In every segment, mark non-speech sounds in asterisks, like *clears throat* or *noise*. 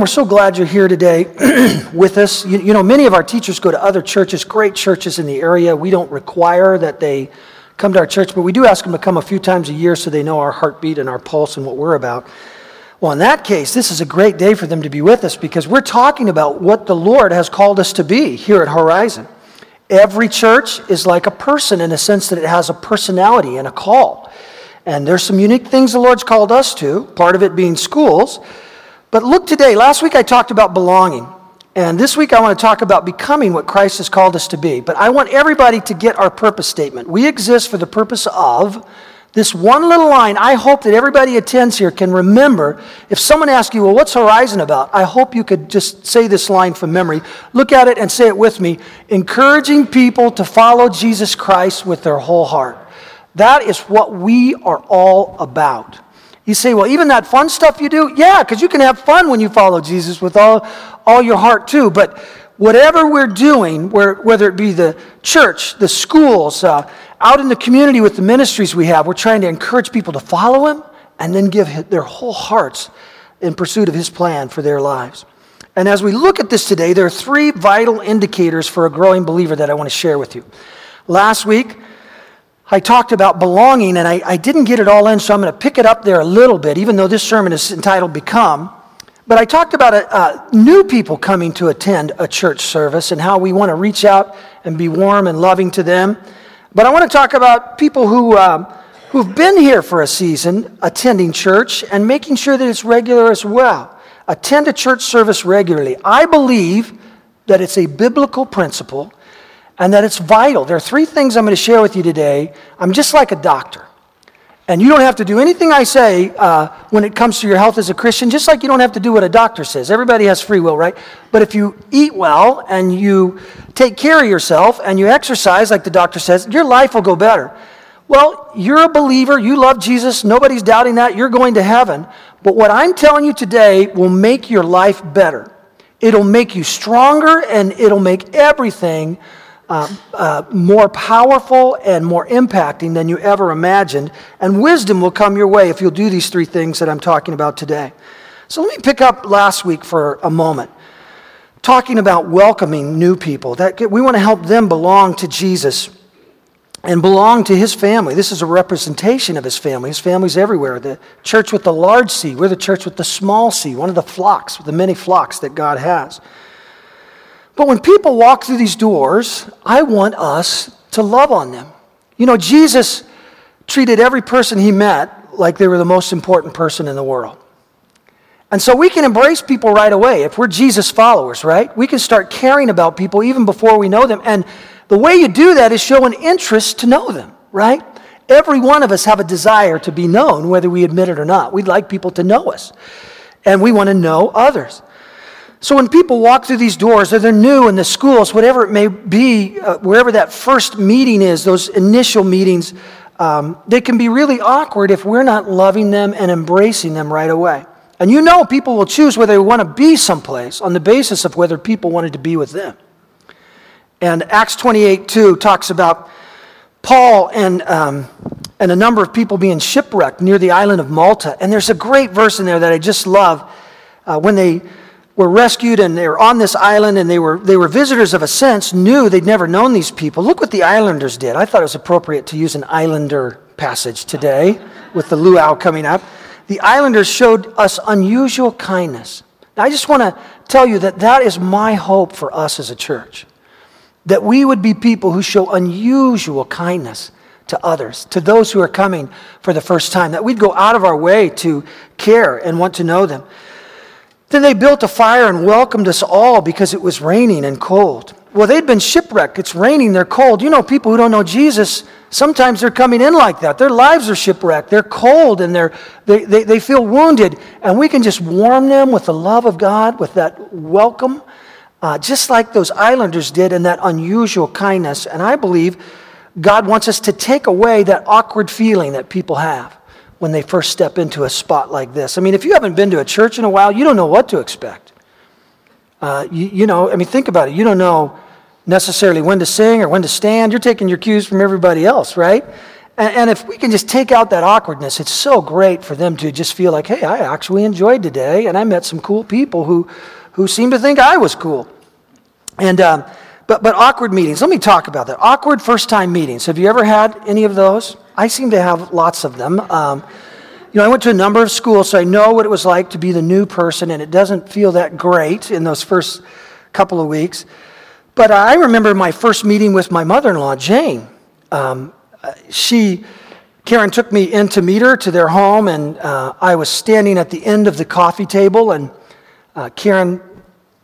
we're so glad you're here today *clears throat* with us. You, you, know, many of our teachers go to other churches, great churches in the area. We don't require that they come to our church, but we do ask them to come a few times a year so they know our heartbeat and our pulse and what we're about. Well, in that case, this is a great day for them to be with us because we're talking about what the Lord has called us to be here at Horizon. Every church is like a person in the sense that it has a personality and a call. And there's some unique things the Lord's called us to, part of it being schools. But look today, last week I talked about belonging. And this week I want to talk about becoming what Christ has called us to be. But I want everybody to get our purpose statement. We exist for the purpose of this one little line. I hope that everybody attends here can remember. If someone asks you, well, what's Horizon about? I hope you could just say this line from memory. Look at it and say it with me. Encouraging people to follow Jesus Christ with their whole heart. That is what we are all about. You say, well, even that fun stuff you do? Yeah, because you can have fun when you follow Jesus with all, all your heart, too. But whatever we're doing, whether it be the church, the schools, uh, out in the community with the ministries we have, we're trying to encourage people to follow Him and then give their whole hearts in pursuit of His plan for their lives. And as we look at this today, there are three vital indicators for a growing believer that I want to share with you. Last week, I talked about belonging, and I, I didn't get it all in, so I'm going to pick it up there a little bit, even though this sermon is entitled Become. But I talked about new people coming to attend a church service and how we want to reach out and be warm and loving to them. But I want to talk about people who, uh, who've been here for a season attending church and making sure that it's regular as well. Attend a church service regularly. I believe that it's a biblical principle and that it's vital. There are three things I'm going to share with you today. I'm just like a doctor. And you don't have to do anything I say uh, when it comes to your health as a Christian, just like you don't have to do what a doctor says. Everybody has free will, right? But if you eat well and you take care of yourself and you exercise, like the doctor says, your life will go better. Well, you're a believer. You love Jesus. Nobody's doubting that. You're going to heaven. But what I'm telling you today will make your life better. It'll make you stronger and it'll make everything uh, uh, more powerful and more impacting than you ever imagined. And wisdom will come your way if you'll do these three things that I'm talking about today. So let me pick up last week for a moment, talking about welcoming new people. That we want to help them belong to Jesus and belong to his family. This is a representation of his family. His family's everywhere. The church with the large C, we're the church with the small c, one of the flocks, the many flocks that God has. But when people walk through these doors, I want us to love on them. You know, Jesus treated every person he met like they were the most important person in the world. And so we can embrace people right away if we're Jesus followers, right? We can start caring about people even before we know them. And the way you do that is show an interest to know them, right? Every one of us have a desire to be known, whether we admit it or not. We'd like people to know us. And we want to know others. So when people walk through these doors, or they're new in the schools, whatever it may be, uh, wherever that first meeting is, those initial meetings, um, they can be really awkward if we're not loving them and embracing them right away. And you know people will choose whether they want to be someplace on the basis of whether people wanted to be with them. And Acts 28 2 talks about Paul and, um, and a number of people being shipwrecked near the island of Malta. And there's a great verse in there that I just love uh, when they were rescued and they were on this island and they were, they were visitors of a sense, knew they'd never known these people. Look what the islanders did. I thought it was appropriate to use an islander passage today with the luau coming up. The islanders showed us unusual kindness. Now, I just want to tell you that that is my hope for us as a church. That we would be people who show unusual kindness to others, to those who are coming for the first time, that we'd go out of our way to care and want to know them. Then they built a fire and welcomed us all because it was raining and cold. Well, they'd been shipwrecked. It's raining, they're cold. You know, people who don't know Jesus, sometimes they're coming in like that. Their lives are shipwrecked. They're cold and they're, they, they, they feel wounded. And we can just warm them with the love of God, with that welcome, uh, just like those islanders did, and that unusual kindness. And I believe God wants us to take away that awkward feeling that people have when they first step into a spot like this. I mean, if you haven't been to a church in a while, you don't know what to expect. Uh, you, you know, I mean, think about it. You don't know necessarily when to sing or when to stand. You're taking your cues from everybody else, right? And, and if we can just take out that awkwardness, it's so great for them to just feel like, hey, I actually enjoyed today, and I met some cool people who, who seemed to think I was cool. And, um, but, but awkward meetings, let me talk about that. Awkward first time meetings. Have you ever had any of those? I seem to have lots of them. Um, you know, I went to a number of schools, so I know what it was like to be the new person, and it doesn't feel that great in those first couple of weeks. But I remember my first meeting with my mother in law, Jane. Um, she, Karen took me in to meet her to their home, and uh, I was standing at the end of the coffee table, and uh, Karen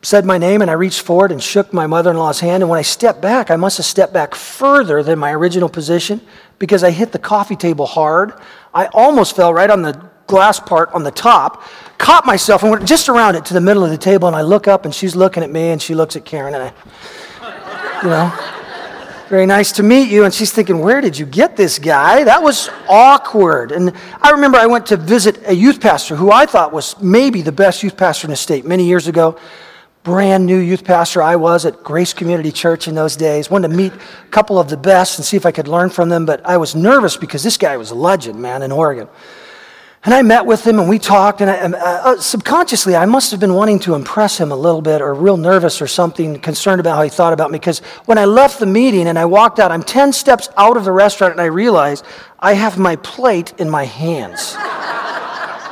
said my name, and I reached forward and shook my mother in law's hand. And when I stepped back, I must have stepped back further than my original position because I hit the coffee table hard. I almost fell right on the glass part on the top, caught myself, and went just around it to the middle of the table. And I look up, and she's looking at me, and she looks at Karen, and I, you know. Very nice to meet you. And she's thinking, Where did you get this guy? That was awkward. And I remember I went to visit a youth pastor who I thought was maybe the best youth pastor in the state many years ago. Brand new youth pastor I was at Grace Community Church in those days. Wanted to meet a couple of the best and see if I could learn from them, but I was nervous because this guy was a legend, man, in Oregon. And I met with him and we talked, and I, uh, uh, subconsciously, I must have been wanting to impress him a little bit or real nervous or something, concerned about how he thought about me. Because when I left the meeting and I walked out, I'm 10 steps out of the restaurant and I realized I have my plate in my hands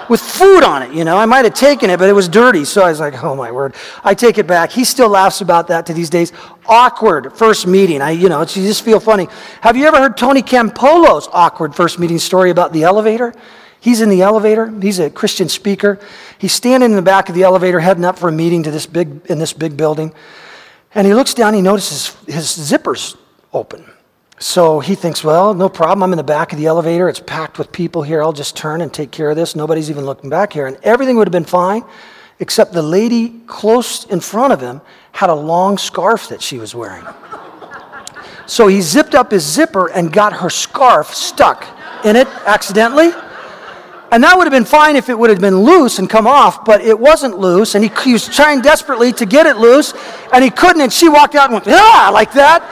with food on it, you know. I might have taken it, but it was dirty. So I was like, oh my word. I take it back. He still laughs about that to these days. Awkward first meeting. I, you know, you just feel funny. Have you ever heard Tony Campolo's awkward first meeting story about the elevator? He's in the elevator. He's a Christian speaker. He's standing in the back of the elevator, heading up for a meeting to this big, in this big building. And he looks down, he notices his zippers open. So he thinks, well, no problem. I'm in the back of the elevator. It's packed with people here. I'll just turn and take care of this. Nobody's even looking back here. And everything would have been fine, except the lady close in front of him had a long scarf that she was wearing. So he zipped up his zipper and got her scarf stuck in it accidentally. And that would have been fine if it would have been loose and come off, but it wasn't loose. And he, he was trying desperately to get it loose, and he couldn't. And she walked out and went, ah, like that.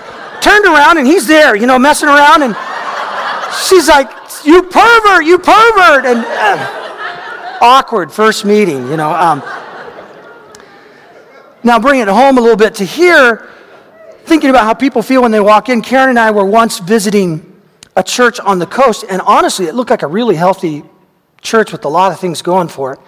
Turned around, and he's there, you know, messing around. And she's like, you pervert, you pervert. And uh, awkward first meeting, you know. Um, now, bring it home a little bit to here, thinking about how people feel when they walk in. Karen and I were once visiting a church on the coast, and honestly, it looked like a really healthy church with a lot of things going for it.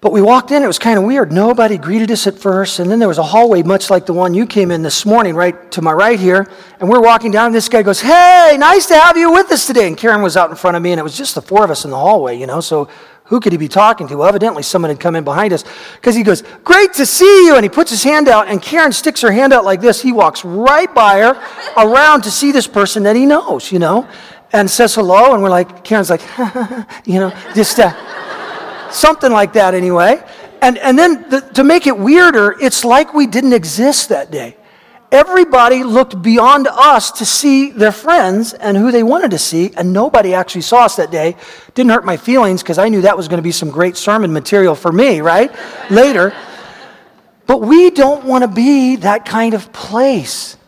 But we walked in, it was kind of weird. Nobody greeted us at first, and then there was a hallway much like the one you came in this morning, right to my right here. And we're walking down, and this guy goes, Hey, nice to have you with us today. And Karen was out in front of me, and it was just the four of us in the hallway, you know. So who could he be talking to? Well, evidently someone had come in behind us because he goes, Great to see you. And he puts his hand out, and Karen sticks her hand out like this. He walks right by her around to see this person that he knows, you know and says hello, and we're like, Karen's like, *laughs* you know, just uh, something like that anyway. And, and then the, to make it weirder, it's like we didn't exist that day. Everybody looked beyond us to see their friends and who they wanted to see, and nobody actually saw us that day. Didn't hurt my feelings because I knew that was going to be some great sermon material for me, right? *laughs* Later. But we don't want to be that kind of place.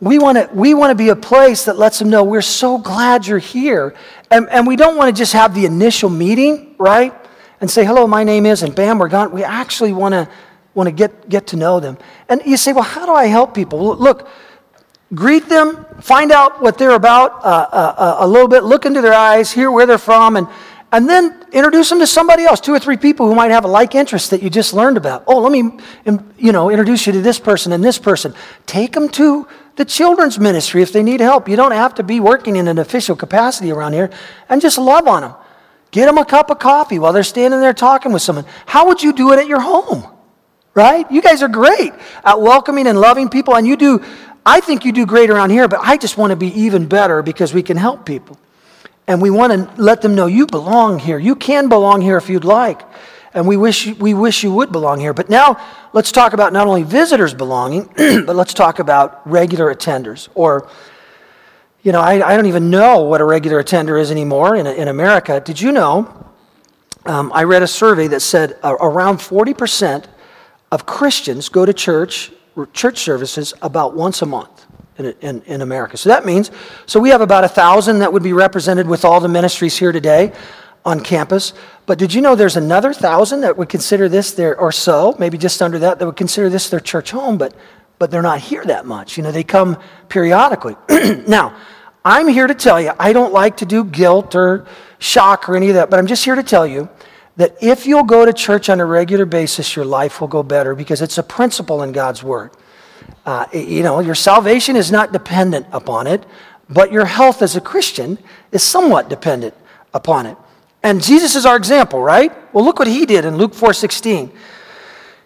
We want to we want to be a place that lets them know we're so glad you're here. And, and we don't want to just have the initial meeting, right? And say, hello, my name is, and bam, we're gone. We actually want to want to get, get to know them. And you say, well, how do I help people? Look, greet them, find out what they're about uh, uh, uh, a little bit, look into their eyes, hear where they're from, and, and then introduce them to somebody else, two or three people who might have a like interest that you just learned about. Oh, let me, you know, introduce you to this person and this person. Take them to the children's ministry if they need help. You don't have to be working in an official capacity around here and just love on them. Get them a cup of coffee while they're standing there talking with someone. How would you do it at your home? Right? You guys are great at welcoming and loving people, and you do, I think you do great around here, but I just want to be even better because we can help people. And we want to let them know you belong here. You can belong here if you'd like. And we wish, we wish you would belong here. But now let's talk about not only visitors belonging, *clears throat* but let's talk about regular attenders. Or, you know, I, I don't even know what a regular attender is anymore in, in America. Did you know? Um, I read a survey that said uh, around 40% of Christians go to church, church services about once a month. in, in, in America. So that means, so we have about a thousand that would be represented with all the ministries here today on campus. But did you know there's another thousand that would consider this their, or so, maybe just under that, that would consider this their church home, but, but they're not here that much. You know, they come periodically. *clears throat* now, I'm here to tell you, I don't like to do guilt or shock or any of that, but I'm just here to tell you that if you'll go to church on a regular basis, your life will go better because it's a principle in God's Word. Uh, you know, your salvation is not dependent upon it, but your health as a Christian is somewhat dependent upon it. And Jesus is our example, right? Well, look what he did in Luke 4:16.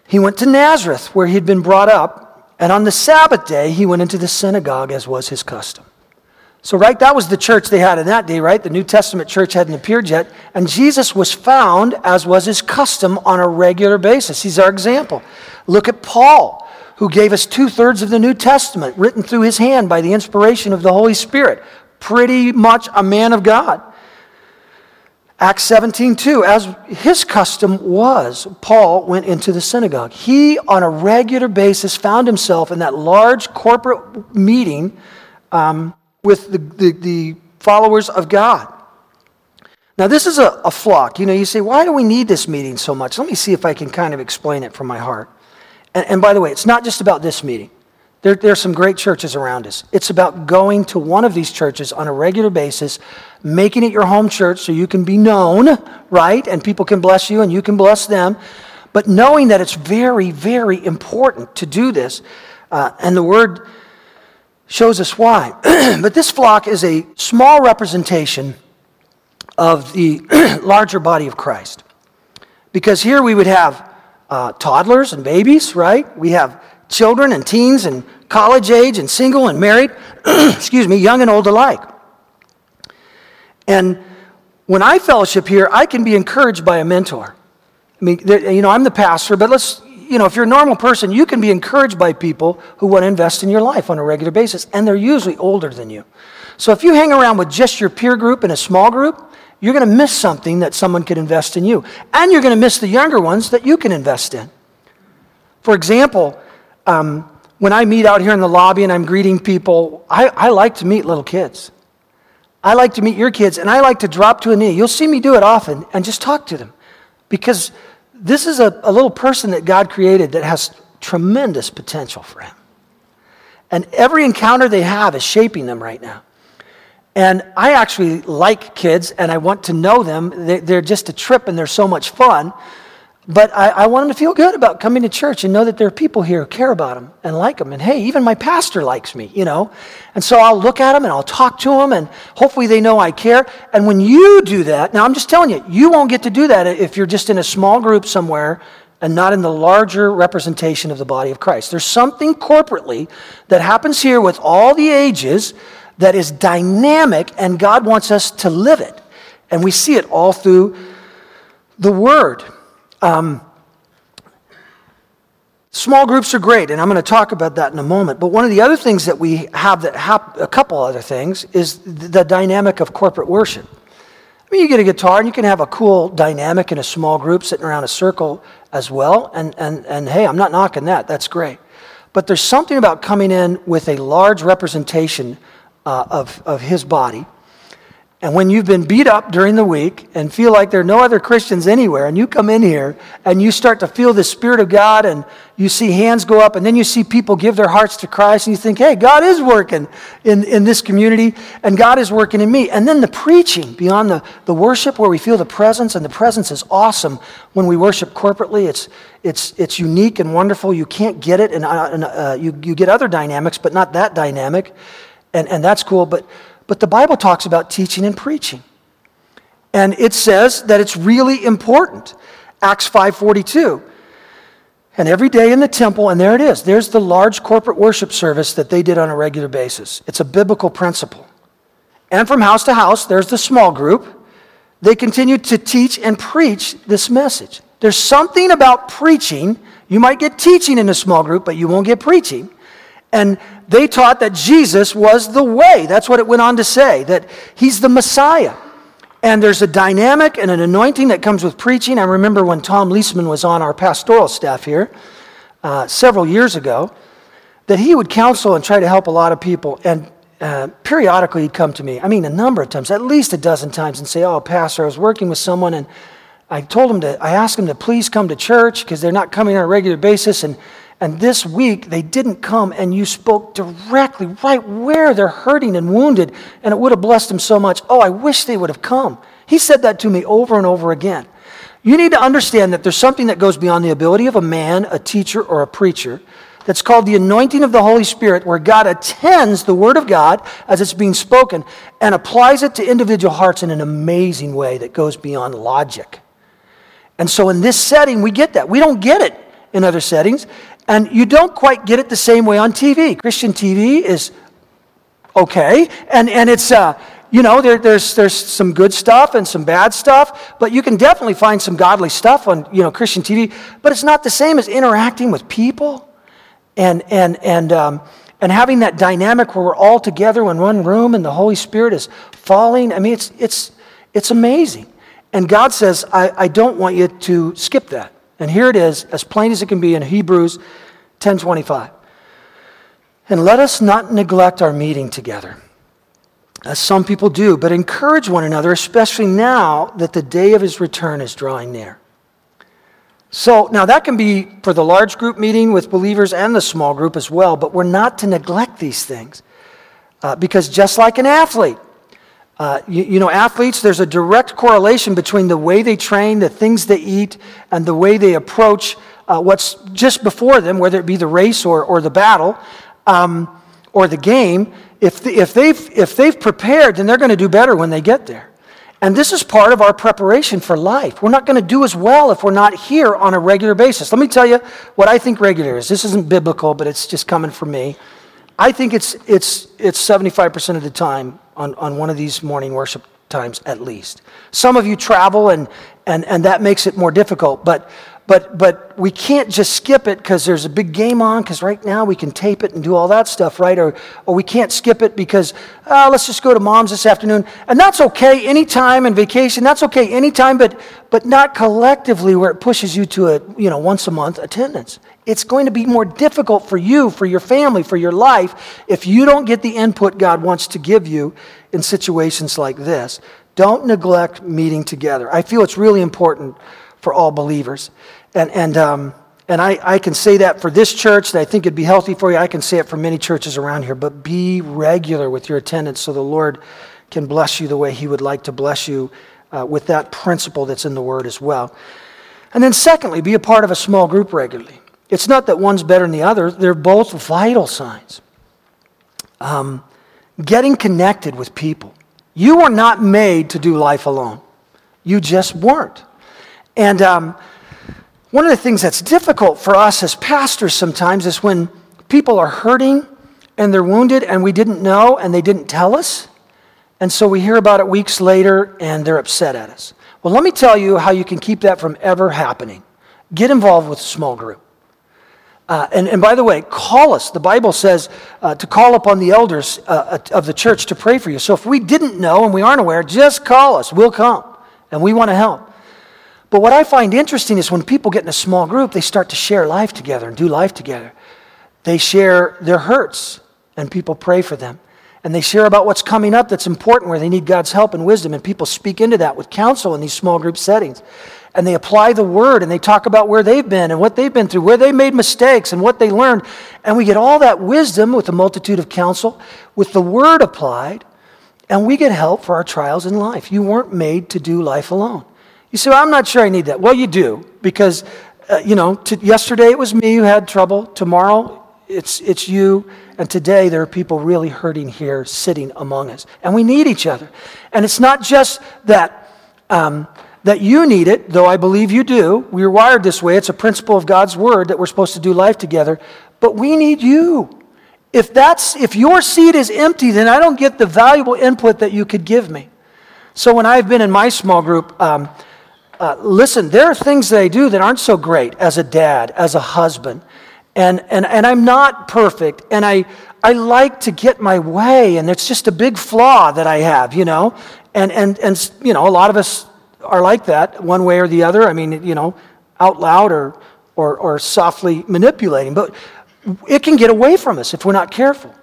He went to Nazareth where he'd been brought up, and on the Sabbath day he went into the synagogue as was his custom. So, right, that was the church they had in that day, right? The New Testament church hadn't appeared yet. And Jesus was found, as was his custom, on a regular basis. He's our example. Look at Paul, who gave us two thirds of the New Testament, written through his hand by the inspiration of the Holy Spirit. Pretty much a man of God. Acts 17, 2, as his custom was, Paul went into the synagogue. He, on a regular basis, found himself in that large corporate meeting um, with the, the, the, followers of God. Now, this is a, a flock. You know, you say, why do we need this meeting so much? Let me see if I can kind of explain it from my heart. And, and by the way, it's not just about this meeting. There, there are some great churches around us. It's about going to one of these churches on a regular basis, making it your home church so you can be known, right? And people can bless you and you can bless them. But knowing that it's very, very important to do this. Uh, and the word shows us why. *clears throat* but this flock is a small representation of the *clears throat* larger body of Christ. Because here we would have uh, toddlers and babies, right? We have children and teens and college age and single and married, *clears throat* excuse me, young and old alike. And when I fellowship here, I can be encouraged by a mentor. I mean, you know, I'm the pastor, but let's, you know, if you're a normal person, you can be encouraged by people who want to invest in your life on a regular basis, and they're usually older than you. So if you hang around with just your peer group in a small group, you're going to miss something that someone could invest in you. And you're going to miss the younger ones that you can invest in. For example, um, when I meet out here in the lobby and I'm greeting people, I, I like to meet little kids. I like to meet your kids, and I like to drop to a knee. You'll see me do it often and just talk to them because this is a, a little person that God created that has tremendous potential for him. And every encounter they have is shaping them right now. And I actually like kids and I want to know them. They're just a trip and they're so much fun. But I, I, want them to feel good about coming to church and know that there are people here who care about them and like them. And hey, even my pastor likes me, you know. And so I'll look at them and I'll talk to them and hopefully they know I care. And when you do that, now I'm just telling you, you won't get to do that if you're just in a small group somewhere and not in the larger representation of the body of Christ. There's something corporately that happens here with all the ages that is dynamic and God wants us to live it. And we see it all through the Word. Um, small groups are great, and I'm going to talk about that in a moment. But one of the other things that we have that hap- a couple other things is the dynamic of corporate worship. I mean, you get a guitar and you can have a cool dynamic in a small group sitting around a circle as well. And, and, and hey, I'm not knocking that. That's great. But there's something about coming in with a large representation uh, of, of his body and when you've been beat up during the week and feel like there are no other Christians anywhere, and you come in here and you start to feel the Spirit of God, and you see hands go up, and then you see people give their hearts to Christ, and you think, hey, God is working in, in this community, and God is working in me. And then the preaching beyond the, the worship, where we feel the presence, and the presence is awesome when we worship corporately. It's, it's, it's unique and wonderful. You can't get it, and, uh, uh, you, you get other dynamics, but not that dynamic. And, and that's cool. But but the Bible talks about teaching and preaching. And it says that it's really important. Acts 5:42. And every day in the temple, and there it is. There's the large corporate worship service that they did on a regular basis. It's a biblical principle. And from house to house, there's the small group. They continued to teach and preach this message. There's something about preaching. You might get teaching in a small group, but you won't get preaching. And they taught that Jesus was the way. That's what it went on to say, that he's the Messiah. And there's a dynamic and an anointing that comes with preaching. I remember when Tom Leisman was on our pastoral staff here uh, several years ago, that he would counsel and try to help a lot of people. And uh, periodically he'd come to me, I mean, a number of times, at least a dozen times, and say, Oh, Pastor, I was working with someone and I told him to, I asked him to please come to church because they're not coming on a regular basis. And, and this week they didn't come, and you spoke directly right where they're hurting and wounded, and it would have blessed them so much. Oh, I wish they would have come. He said that to me over and over again. You need to understand that there's something that goes beyond the ability of a man, a teacher, or a preacher that's called the anointing of the Holy Spirit, where God attends the Word of God as it's being spoken and applies it to individual hearts in an amazing way that goes beyond logic. And so in this setting, we get that. We don't get it in other settings, and you don't quite get it the same way on TV. Christian TV is okay, and, and it's. Uh, you know, there, there's, there's some good stuff and some bad stuff, but you can definitely find some godly stuff on, you know, Christian TV. But it's not the same as interacting with people and, and, and, um, and having that dynamic where we're all together in one room and the Holy Spirit is falling. I mean, it's, it's, it's amazing. And God says, I, I don't want you to skip that. And here it is, as plain as it can be in Hebrews 10:25. And let us not neglect our meeting together, as some people do, but encourage one another, especially now that the day of his return is drawing near. So now that can be for the large group meeting with believers and the small group as well, but we're not to neglect these things. Uh, because just like an athlete, uh, you, you, know, athletes, there's a direct correlation between the way they train, the things they eat, and the way they approach uh, what's just before them, whether it be the race or, or the battle um, or the game. If, the, if, they've, if they've prepared, then they're going to do better when they get there. And this is part of our preparation for life. We're not going to do as well if we're not here on a regular basis. Let me tell you what I think regular is. This isn't biblical, but it's just coming from me. I think it's, it's, it's 75% of the time on, on one of these morning worship times at least. Some of you travel, and, and, and that makes it more difficult. But, but, but we can't just skip it because there's a big game on, because right now we can tape it and do all that stuff, right? Or, or we can't skip it because, uh, let's just go to mom's this afternoon. And that's okay anytime and vacation, that's okay anytime, but, but not collectively where it pushes you to a, you know, once a month attendance. It's going to be more difficult for you, for your family, for your life, if you don't get the input God wants to give you in situations like this. Don't neglect meeting together. I feel it's really important for all believers. And, and, um, and I, I can say that for this church, that I think it'd be healthy for you. I can say it for many churches around here. But be regular with your attendance so the Lord can bless you the way He would like to bless you uh, with that principle that's in the Word as well. And then, secondly, be a part of a small group regularly. It's not that one's better than the other, they're both vital signs. Um, getting connected with people. You were not made to do life alone, you just weren't. And um, one of the things that's difficult for us as pastors sometimes is when people are hurting and they're wounded and we didn't know and they didn't tell us. And so we hear about it weeks later and they're upset at us. Well, let me tell you how you can keep that from ever happening. Get involved with a small group. Uh, and, and by the way, call us. The Bible says uh, to call upon the elders uh, of the church to pray for you. So if we didn't know and we aren't aware, just call us. We'll come. And we want to help. But what I find interesting is when people get in a small group, they start to share life together and do life together. They share their hurts, and people pray for them. And they share about what's coming up that's important where they need God's help and wisdom, and people speak into that with counsel in these small group settings. And they apply the word and they talk about where they've been and what they've been through, where they made mistakes and what they learned. And we get all that wisdom with a multitude of counsel, with the word applied, and we get help for our trials in life. You weren't made to do life alone. You say, well, I'm not sure I need that. Well, you do, because, uh, you know, t- yesterday it was me who had trouble. Tomorrow it's, it's you. And today there are people really hurting here sitting among us. And we need each other. And it's not just that, um, that you need it, though I believe you do. We're wired this way. It's a principle of God's word that we're supposed to do life together. But we need you. If, that's, if your seat is empty, then I don't get the valuable input that you could give me. So when I've been in my small group, um, uh, listen, there are things I do that aren't so great as a dad, as a husband. And, and, and I'm not perfect. And I, I like to get my way. And it's just a big flaw that I have, you know? And, and, and, you know, a lot of us are like that one way or the other. I mean, you know, out loud or, or, or softly manipulating. But it can get away from us if we're not careful.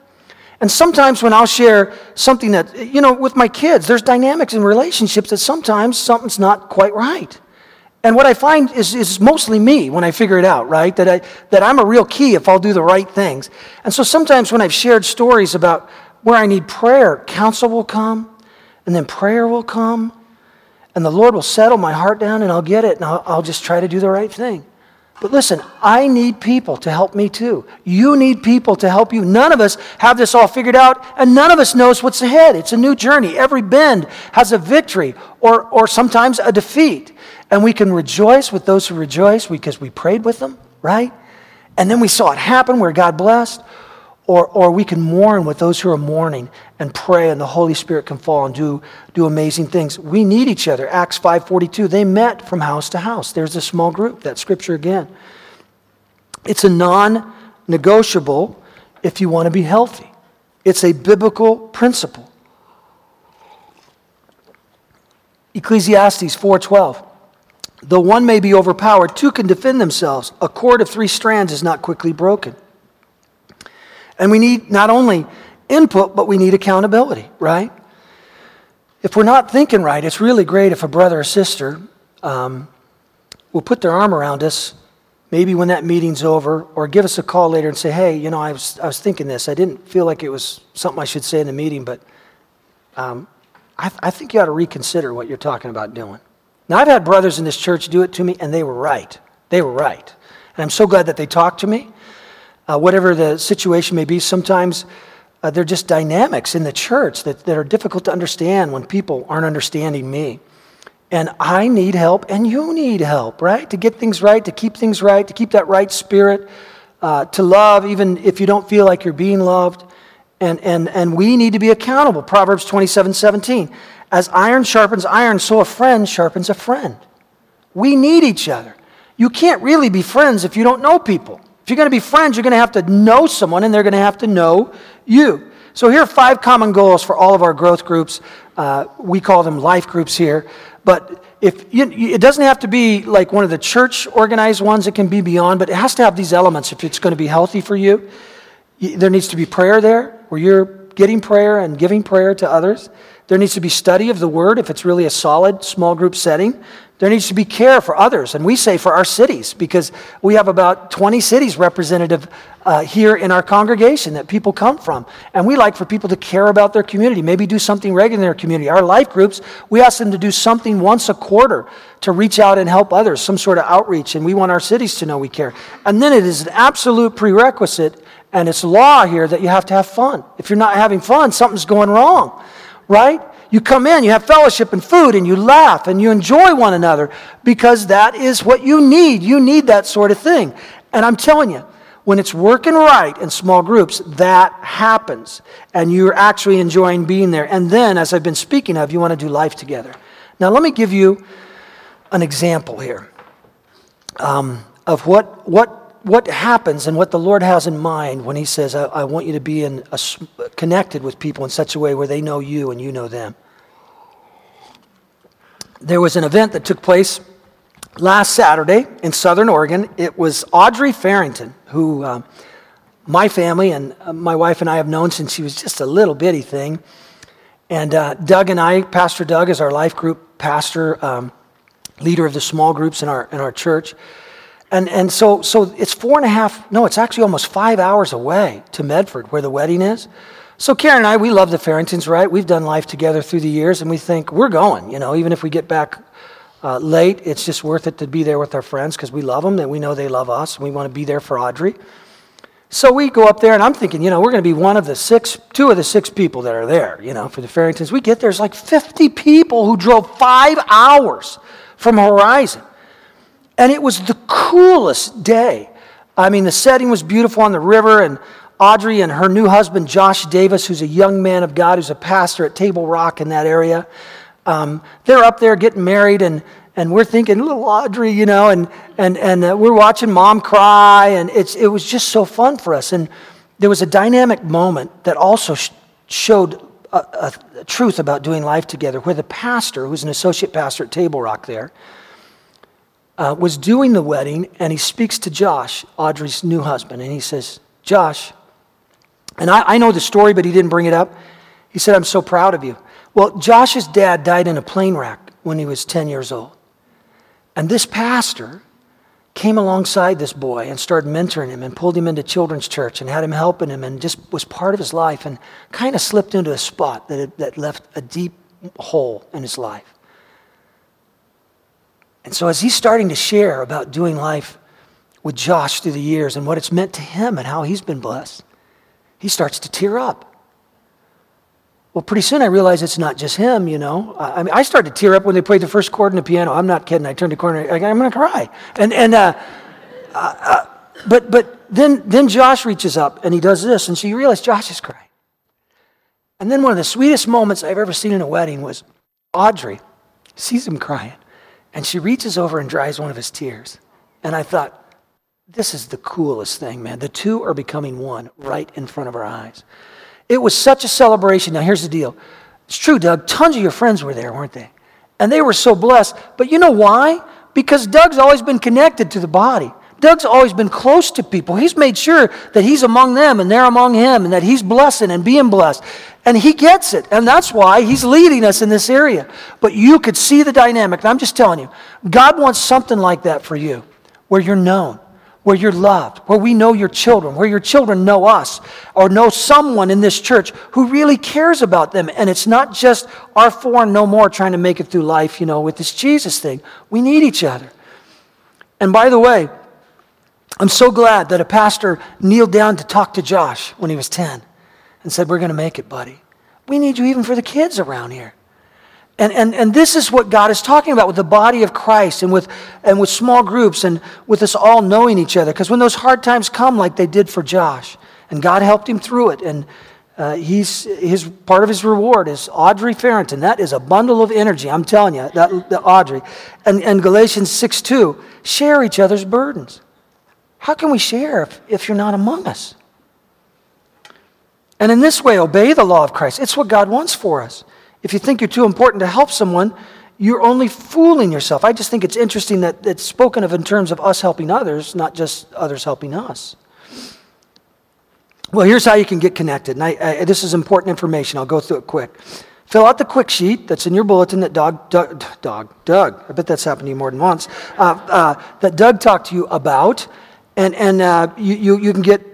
And sometimes when I'll share something that, you know, with my kids, there's dynamics in relationships that sometimes something's not quite right. And what I find is, is mostly me when I figure it out, right? That, I, that I'm a real key if I'll do the right things. And so sometimes when I've shared stories about where I need prayer, counsel will come, and then prayer will come, and the Lord will settle my heart down, and I'll get it, and I'll, I'll just try to do the right thing. But listen, I need people to help me too. You need people to help you. None of us have this all figured out, and none of us knows what's ahead. It's a new journey. Every bend has a victory or, or sometimes a defeat. And we can rejoice with those who rejoice because we prayed with them, right? And then we saw it happen where God blessed. Or, or we can mourn with those who are mourning and pray and the Holy Spirit can fall and do, do amazing things. We need each other. Acts 5.42, they met from house to house. There's a small group, that scripture again. It's a non-negotiable if you want to be healthy. It's a biblical principle. Ecclesiastes 4:12. Though one may be overpowered, two can defend themselves. A cord of three strands is not quickly broken. And we need not only input, but we need accountability, right? If we're not thinking right, it's really great if a brother or sister um, will put their arm around us, maybe when that meeting's over, or give us a call later and say, hey, you know, I was, I was thinking this. I didn't feel like it was something I should say in the meeting, but um, I, I think you ought to reconsider what you're talking about doing. Now, I've had brothers in this church do it to me, and they were right. They were right. And I'm so glad that they talked to me uh, whatever the situation may be, sometimes uh, they're just dynamics in the church that, that are difficult to understand when people aren't understanding me. And I need help, and you need help, right? To get things right, to keep things right, to keep that right spirit, uh, to love, even if you don't feel like you're being loved. And, and, and we need to be accountable. Proverbs 27 17. As iron sharpens iron, so a friend sharpens a friend. We need each other. You can't really be friends if you don't know people. If you're going to be friends, you're going to have to know someone and they're going to have to know you. So here are five common goals for all of our growth groups. Uh, we call them life groups here. But if you, it doesn't have to be like one of the church organized ones, it can be beyond, but it has to have these elements if it's going to be healthy for you. There needs to be prayer there where you're getting prayer and giving prayer to others. There needs to be study of the word if it's really a solid small group setting. There needs to be care for others, and we say for our cities, because we have about 20 cities representative uh, here in our congregation that people come from. And we like for people to care about their community, maybe do something regular in their community. Our life groups, we ask them to do something once a quarter to reach out and help others, some sort of outreach, and we want our cities to know we care. And then it is an absolute prerequisite, and it's law here that you have to have fun. If you're not having fun, something's going wrong, right? You come in, you have fellowship and food, and you laugh and you enjoy one another because that is what you need. You need that sort of thing. And I'm telling you, when it's working right in small groups, that happens. And you're actually enjoying being there. And then, as I've been speaking of, you want to do life together. Now, let me give you an example here um, of what, what what happens and what the Lord has in mind when He says, I, I want you to be in a, connected with people in such a way where they know you and you know them. There was an event that took place last Saturday in Southern Oregon. It was Audrey Farrington, who uh, my family and uh, my wife and I have known since she was just a little bitty thing. And uh, Doug and I, Pastor Doug is our life group pastor, um, leader of the small groups in our, in our church. And, and so, so it's four and a half, no, it's actually almost five hours away to Medford where the wedding is. So Karen and I, we love the Farringtons, right? We've done life together through the years, and we think we're going. You know, even if we get back uh, late, it's just worth it to be there with our friends because we love them and we know they love us, and we want to be there for Audrey. So we go up there, and I'm thinking, you know, we're going to be one of the six, two of the six people that are there, you know, for the Farringtons. We get there, there's like 50 people who drove five hours from Horizon. And it was the coolest day. I mean, the setting was beautiful on the river, and Audrey and her new husband, Josh Davis, who's a young man of God, who's a pastor at Table Rock in that area, um, they're up there getting married, and, and we're thinking, little Audrey, you know, and, and, and uh, we're watching mom cry, and it's, it was just so fun for us. And there was a dynamic moment that also sh- showed a, a, a truth about doing life together, where the pastor, who's an associate pastor at Table Rock there, uh, was doing the wedding, and he speaks to Josh, Audrey's new husband, and he says, Josh, and I, I know the story, but he didn't bring it up. He said, I'm so proud of you. Well, Josh's dad died in a plane wreck when he was 10 years old. And this pastor came alongside this boy and started mentoring him and pulled him into children's church and had him helping him and just was part of his life and kind of slipped into a spot that, that left a deep hole in his life. And so, as he's starting to share about doing life with Josh through the years and what it's meant to him and how he's been blessed, he starts to tear up. Well, pretty soon I realize it's not just him, you know. I, I mean, I started to tear up when they played the first chord in the piano. I'm not kidding. I turned the corner, I, am going to cry. And, and uh, uh, uh, but, but then, then Josh reaches up and he does this, and so you realize Josh is crying. And then one of the sweetest moments I've ever seen in a wedding was Audrey sees him crying, and she reaches over and dries one of his tears. And I thought, this is the coolest thing, man. The two are becoming one right in front of our eyes. It was such a celebration. Now, here's the deal it's true, Doug, tons of your friends were there, weren't they? And they were so blessed. But you know why? Because Doug's always been connected to the body. Doug's always been close to people. He's made sure that he's among them and they're among him and that he's blessing and being blessed. And he gets it. And that's why he's leading us in this area. But you could see the dynamic. And I'm just telling you, God wants something like that for you, where you're known, where you're loved, where we know your children, where your children know us or know someone in this church who really cares about them. And it's not just our four no more trying to make it through life, you know, with this Jesus thing. We need each other. And by the way, I'm so glad that a pastor kneeled down to talk to Josh when he was 10 and said, We're going to make it, buddy. We need you even for the kids around here. And, and, and this is what God is talking about with the body of Christ and with, and with small groups and with us all knowing each other. Because when those hard times come, like they did for Josh, and God helped him through it, and uh, he's, his, part of his reward is Audrey Farrington. That is a bundle of energy, I'm telling you, that, that Audrey. And, and Galatians 6 2, share each other's burdens. How can we share if, if you're not among us? And in this way, obey the law of Christ. It's what God wants for us. If you think you're too important to help someone, you're only fooling yourself. I just think it's interesting that it's spoken of in terms of us helping others, not just others helping us. Well, here's how you can get connected. And I, I, this is important information. I'll go through it quick. Fill out the quick sheet that's in your bulletin that Doug, Doug, Doug, Doug I bet that's happened to you more than once, uh, uh, that Doug talked to you about. And, and uh, you, you, you, can get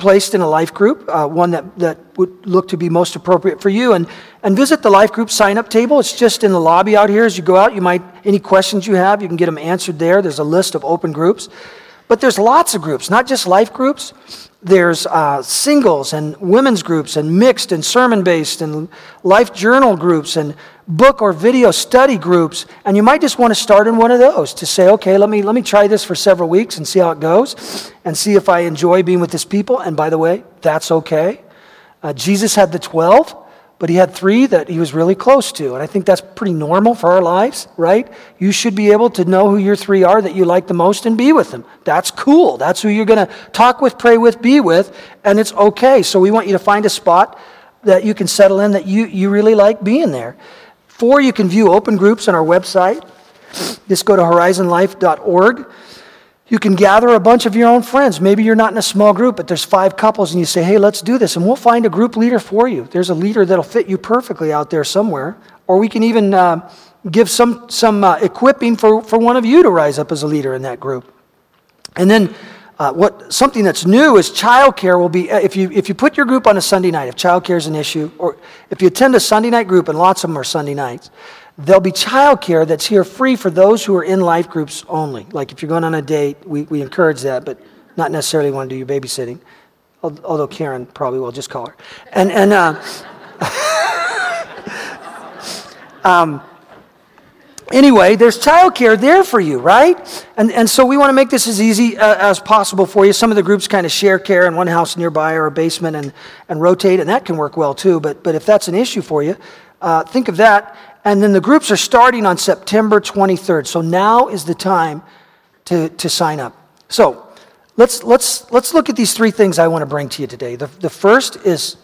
placed in a life group, uh, one that, that would look to be most appropriate for you. And, and visit the life group sign up table. It's just in the lobby out here. As you go out, you might, any questions you have, you can get them answered there. There's a list of open groups. But there's lots of groups, not just life groups. There's uh, singles and women's groups and mixed and sermon based and life journal groups and book or video study groups. And you might just want to start in one of those to say, okay, let me, let me try this for several weeks and see how it goes and see if I enjoy being with this people. And by the way, that's okay. Uh, Jesus had the 12 but he had three that he was really close to. And I think that's pretty normal for our lives, right? You should be able to know who your three are that you like the most and be with them. That's cool. That's who you're going to talk with, pray with, be with, and it's okay. So we want you to find a spot that you can settle in that you, you really like being there. Four, you can view open groups on our website. Just go to horizonlife.org. You can gather a bunch of your own friends. Maybe you're not in a small group, but there's five couples, and you say, hey, let's do this. And we'll find a group leader for you. There's a leader that'll fit you perfectly out there somewhere. Or we can even uh, give some, some uh, equipping for, for one of you to rise up as a leader in that group. And then uh, what, something that's new is childcare will be, if you, if you put your group on a Sunday night, if childcare is an issue, or if you attend a Sunday night group, and lots of them are Sunday nights, There'll be childcare that's here free for those who are in life groups only. Like if you're going on a date, we, we encourage that, but not necessarily want to do your babysitting. Although Karen probably will, just call her. And, and uh, *laughs* um, anyway, there's childcare there for you, right? And, and so we want to make this as easy uh, as possible for you. Some of the groups kind of share care in one house nearby or a basement and, and rotate, and that can work well too. But, but if that's an issue for you, uh, think of that. And then the groups are starting on September 23rd. So now is the time to, to sign up. So let's, let's, let's look at these three things I want to bring to you today. The, the first is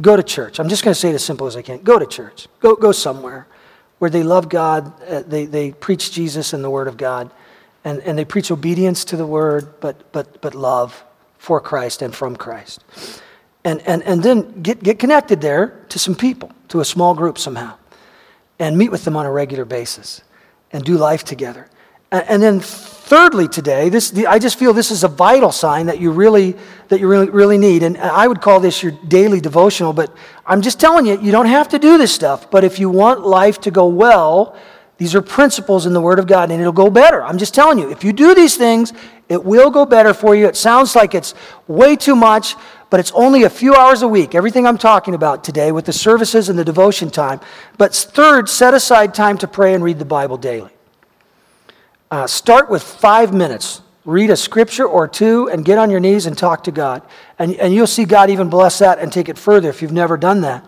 go to church. I'm just going to say it as simple as I can. Go to church. Go, go somewhere where they love God, uh, they, they preach Jesus and the Word of God, and, and they preach obedience to the Word, but, but, but love for Christ and from Christ. And, and, and then get, get connected there to some people, to a small group somehow, and meet with them on a regular basis and do life together. And, and then thirdly today, this, the, I just feel this is a vital sign that you really, that you really, really need. And I would call this your daily devotional, but I'm just telling you, you don't have to do this stuff. But if you want life to go well, these are principles in the Word of God, and it'll go better. I'm just telling you, if you do these things, it will go better for you. It sounds like it's way too much, but it's only a few hours a week. Everything I'm talking about today with the services and the devotion time. But third, set aside time to pray and read the Bible daily. Uh, start with five minutes. Read a scripture or two and get on your knees and talk to God. And, and you'll see God even bless that and take it further if you've never done that.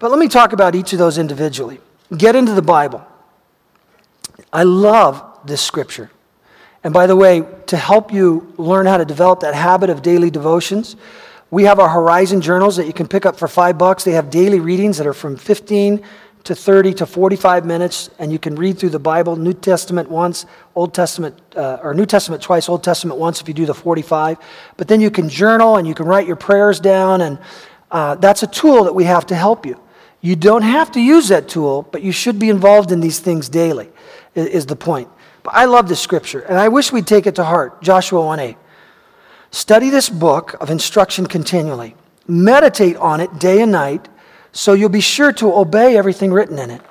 But let me talk about each of those individually. Get into the Bible. I love this scripture. And by the way, to help you learn how to develop that habit of daily devotions, we have our Horizon journals that you can pick up for five bucks. They have daily readings that are from 15 to 30 to 45 minutes, and you can read through the Bible, New Testament once, Old Testament, uh, or New Testament twice, Old Testament once if you do the 45. But then you can journal and you can write your prayers down, and uh, that's a tool that we have to help you. You don't have to use that tool, but you should be involved in these things daily is the point. But I love this scripture, and I wish we'd take it to heart. Joshua 1 8. Study this book of instruction continually. Meditate on it day and night, so you'll be sure to obey everything written in it.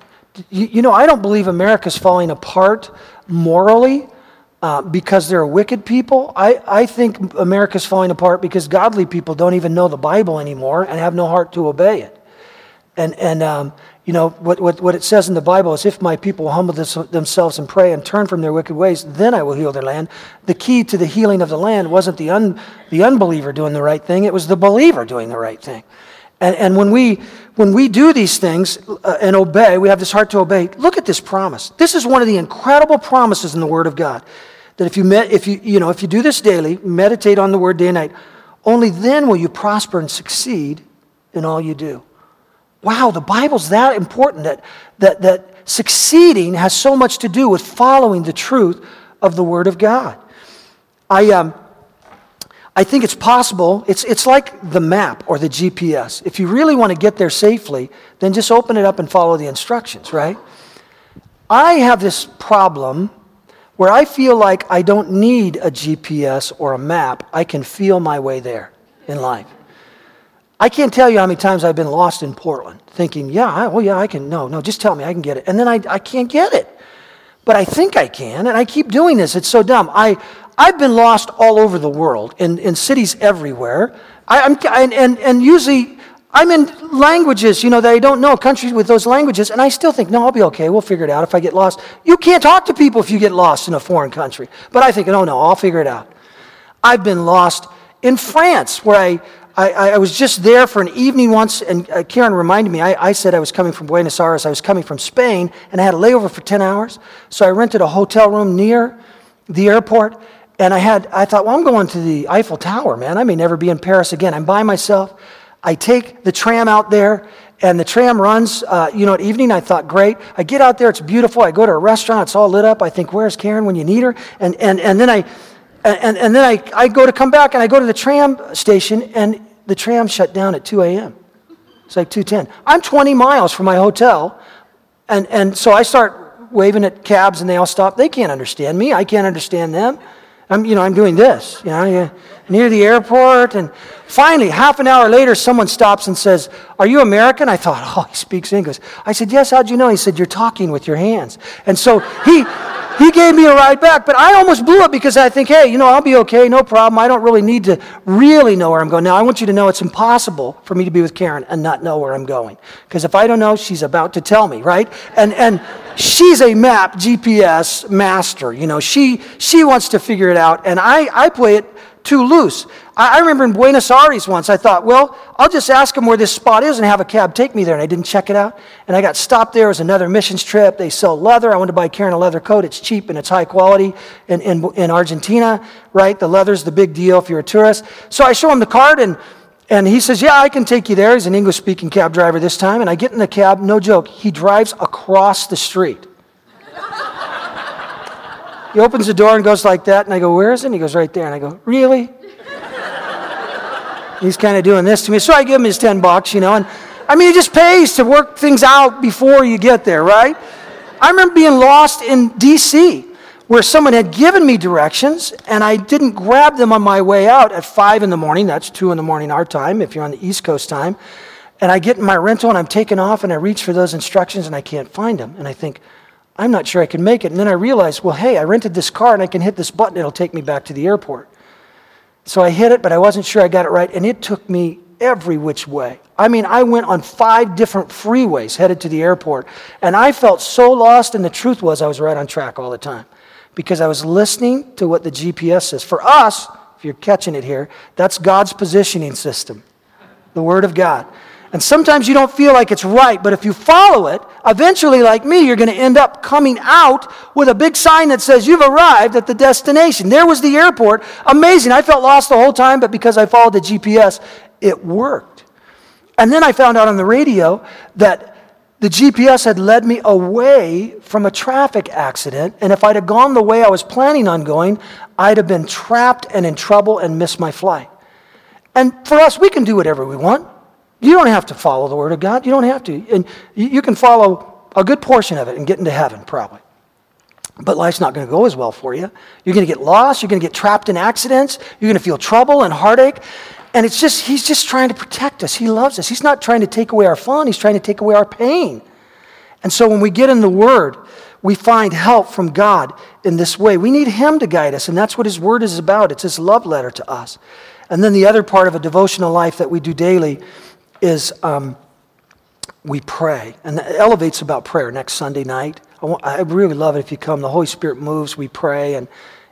You, you know, I don't believe America's falling apart morally uh, because they're wicked people. I, I think America's falling apart because godly people don't even know the Bible anymore and have no heart to obey it. And, and um, you know, what, what, what it says in the Bible is if my people humble this, themselves and pray and turn from their wicked ways, then I will heal their land. The key to the healing of the land wasn't the, un, the unbeliever doing the right thing, it was the believer doing the right thing. And, and when, we, when we do these things uh, and obey, we have this heart to obey. Look at this promise. This is one of the incredible promises in the Word of God. That if you, met, if you, you, know, if you do this daily, meditate on the Word day and night, only then will you prosper and succeed in all you do. Wow, the Bible's that important that, that, that succeeding has so much to do with following the truth of the Word of God. I, um, I think it's possible. It's, it's like the map or the GPS. If you really want to get there safely, then just open it up and follow the instructions, right? I have this problem where I feel like I don't need a GPS or a map. I can feel my way there in life. I can't tell you how many times I've been lost in Portland thinking, yeah, oh yeah, I can. No, no, just tell me, I can get it. And then I, I can't get it. But I think I can, and I keep doing this. It's so dumb. I, I've been lost all over the world, in, in cities everywhere. I, am and, and, and usually I'm in languages, you know, that I don't know, countries with those languages, and I still think, no, I'll be okay. We'll figure it out if I get lost. You can't talk to people if you get lost in a foreign country. But I think, no, no, I'll figure it out. I've been lost in France, where I, I, I, was just there for an evening once, and uh, Karen reminded me. I, I, said I was coming from Buenos Aires. I was coming from Spain, and I had a layover for 10 hours. So I rented a hotel room near the airport, and I had. I thought, well, I'm going to the Eiffel Tower, man. I may never be in Paris again. I'm by myself. I take the tram out there, and the tram runs. Uh, you know, at evening, I thought, great. I get out there. It's beautiful. I go to a restaurant. It's all lit up. I think, where's Karen when you need her? And and and then I and, and then I, I go to come back and I go to the tram station and the tram shut down at 2 a.m. It's like 2.10. I'm 20 miles from my hotel. And, and so I start waving at cabs and they all stop. They can't understand me. I can't understand them. I'm, you know, I'm doing this, you know, near the airport. And finally, half an hour later, someone stops and says, Are you American? I thought, Oh, he speaks English. I said, Yes, how'd you know? He said, You're talking with your hands. And so he, he gave me a ride back, but I almost blew it because I think, hey, you know, I'll be okay, no problem. I don't really need to really know where I'm going. Now, I want you to know it's impossible for me to be with Karen and not know where I'm going. Because if I don't know, she's about to tell me, right? And, and she's a map GPS master. You know, she, she wants to figure it out, and I, I play it too loose. I, I remember in Buenos Aires once, I thought, well, I'll just ask them where this spot is and have a cab take me there. And I didn't check it out. And I got stopped there. It was another missions trip. They sell leather. I wanted to buy Karen a leather coat. It's cheap and it's high quality in, in, in Argentina, right? The leather's the big deal if you're a tourist. So I show him the card and and he says, Yeah, I can take you there. He's an English speaking cab driver this time. And I get in the cab, no joke, he drives across the street. He opens the door and goes like that. And I go, Where is it? And he goes, Right there. And I go, Really? He's kind of doing this to me. So I give him his 10 bucks, you know, and I mean, it just pays to work things out before you get there, right? I remember being lost in D.C. where someone had given me directions and I didn't grab them on my way out at 5 in the morning. That's 2 in the morning our time if you're on the East Coast time. And I get in my rental and I'm taking off and I reach for those instructions and I can't find them. And I think, I'm not sure I can make it. And then I realized, well, hey, I rented this car and I can hit this button, it'll take me back to the airport. So I hit it, but I wasn't sure I got it right. And it took me every which way. I mean, I went on five different freeways headed to the airport, and I felt so lost, and the truth was I was right on track all the time because I was listening to what the GPS says. For us, if you're catching it here, that's God's positioning system, the Word of God. And sometimes you don't feel like it's right, but if you follow it, eventually, like me, you're going to end up coming out with a big sign that says you've arrived at the destination. There was the airport. Amazing. I felt lost the whole time, but because I followed the GPS, it worked. And then I found out on the radio that the GPS had led me away from a traffic accident. And if I'd have gone the way I was planning on going, I'd have been trapped and in trouble and missed my flight. And for us, we can do whatever we want. You don't have to follow the Word of God. You don't have to. And you can follow a good portion of it and get into heaven, probably. But life's not going to go as well for you. You're going to get lost. You're going to get trapped in accidents. You're going to feel trouble and heartache. And it's just, he's just trying to protect us. He loves us. He's not trying to take away our fun, he's trying to take away our pain. And so when we get in the Word, we find help from God in this way. We need Him to guide us, and that's what His Word is about. It's His love letter to us. And then the other part of a devotional life that we do daily is um, we pray. And elevates about prayer next Sunday night. I, want, I really love it if you come. The Holy Spirit moves, we pray, and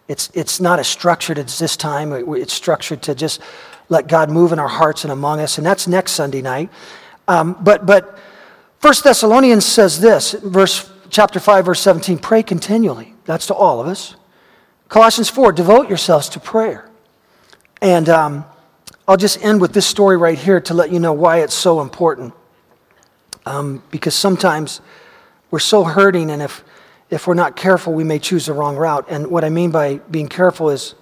it's, it's not as structured as this time. It's structured to just let God move in our hearts and among us, and that's next Sunday night. Um, but but First Thessalonians says this, verse chapter five, verse seventeen: Pray continually. That's to all of us. Colossians four: Devote yourselves to prayer. And um, I'll just end with this story right here to let you know why it's so important. Um, because sometimes we're so hurting, and if if we're not careful, we may choose the wrong route. And what I mean by being careful is,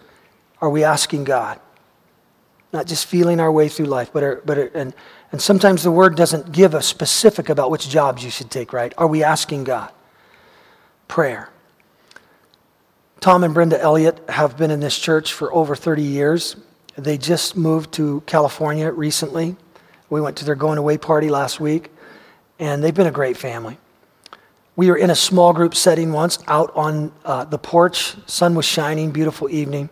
are we asking God? not just feeling our way through life, but, are, but are, and, and sometimes the word doesn't give a specific about which jobs you should take, right? Are we asking God? Prayer. Tom and Brenda Elliott have been in this church for over 30 years. They just moved to California recently. We went to their going away party last week, and they've been a great family. We were in a small group setting once out on uh, the porch. Sun was shining, beautiful evening.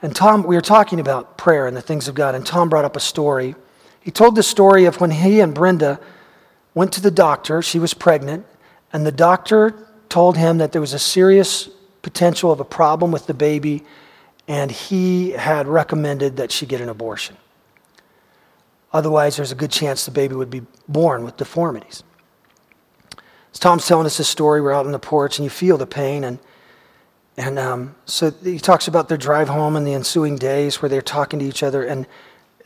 And Tom, we were talking about prayer and the things of God, and Tom brought up a story. He told the story of when he and Brenda went to the doctor. She was pregnant, and the doctor told him that there was a serious potential of a problem with the baby, and he had recommended that she get an abortion. Otherwise, there's a good chance the baby would be born with deformities. As Tom's telling us this story, we're out on the porch, and you feel the pain, and and um, so he talks about their drive home and the ensuing days where they're talking to each other, and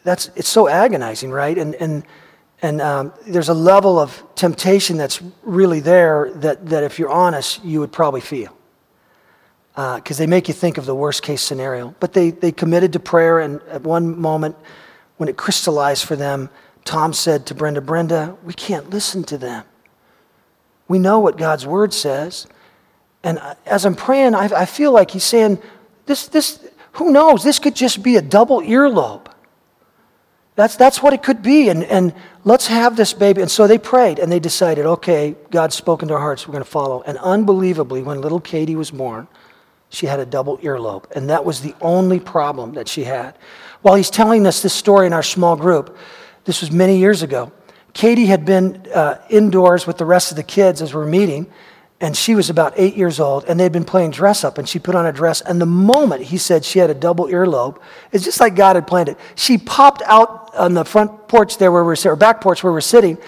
that's it's so agonizing, right? And and and um, there's a level of temptation that's really there that that if you're honest, you would probably feel because uh, they make you think of the worst case scenario. But they they committed to prayer, and at one moment when it crystallized for them, Tom said to Brenda, "Brenda, we can't listen to them. We know what God's word says." And as I'm praying, I, I feel like he's saying, this, this, who knows? This could just be a double earlobe. That's, that's what it could be. And, and let's have this baby. And so they prayed and they decided, okay, God's spoken to our hearts. We're going to follow. And unbelievably, when little Katie was born, she had a double earlobe. And that was the only problem that she had. While he's telling us this story in our small group, this was many years ago. Katie had been uh, indoors with the rest of the kids as we're meeting and she was about eight years old, and they'd been playing dress up, and she put on a dress. And the moment he said she had a double earlobe, it's just like God had planned it. She popped out on the front porch there where we're or back porch where we're sitting,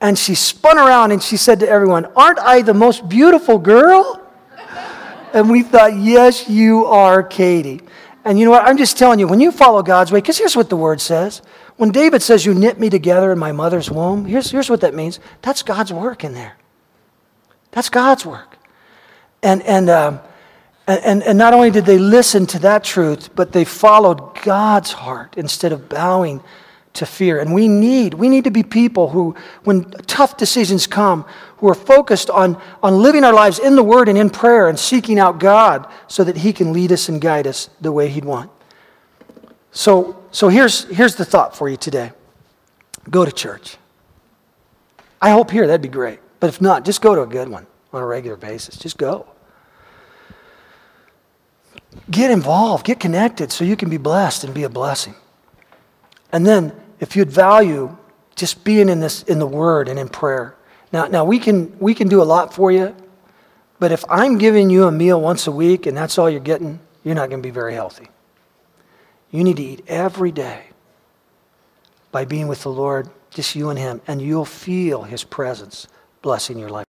and she spun around and she said to everyone, "Aren't I the most beautiful girl?" And we thought, "Yes, you are, Katie." And you know what? I'm just telling you, when you follow God's way, because here's what the word says. When David says, You knit me together in my mother's womb, here's, here's what that means. That's God's work in there. That's God's work. And, and, um, And, and, not only did they listen to that truth, but they followed God's heart instead of bowing to fear. And we need, we need to be people who, when tough decisions come, who are focused on, on living our lives in the Word and in prayer and seeking out God so that He can lead us and guide us the way He'd want. So, so here's, here's the thought for you today go to church. I hope here, that'd be great. But if not, just go to a good one on a regular basis. Just go. Get involved, get connected so you can be blessed and be a blessing. And then, if you'd value just being in this in the Word and in prayer. Now, now we can we can do a lot for you, but if I'm giving you a meal once a week and that's all you're getting, you're not going to be very healthy. You need to eat every day by being with the Lord, just you and Him, and you'll feel His presence blessing your life.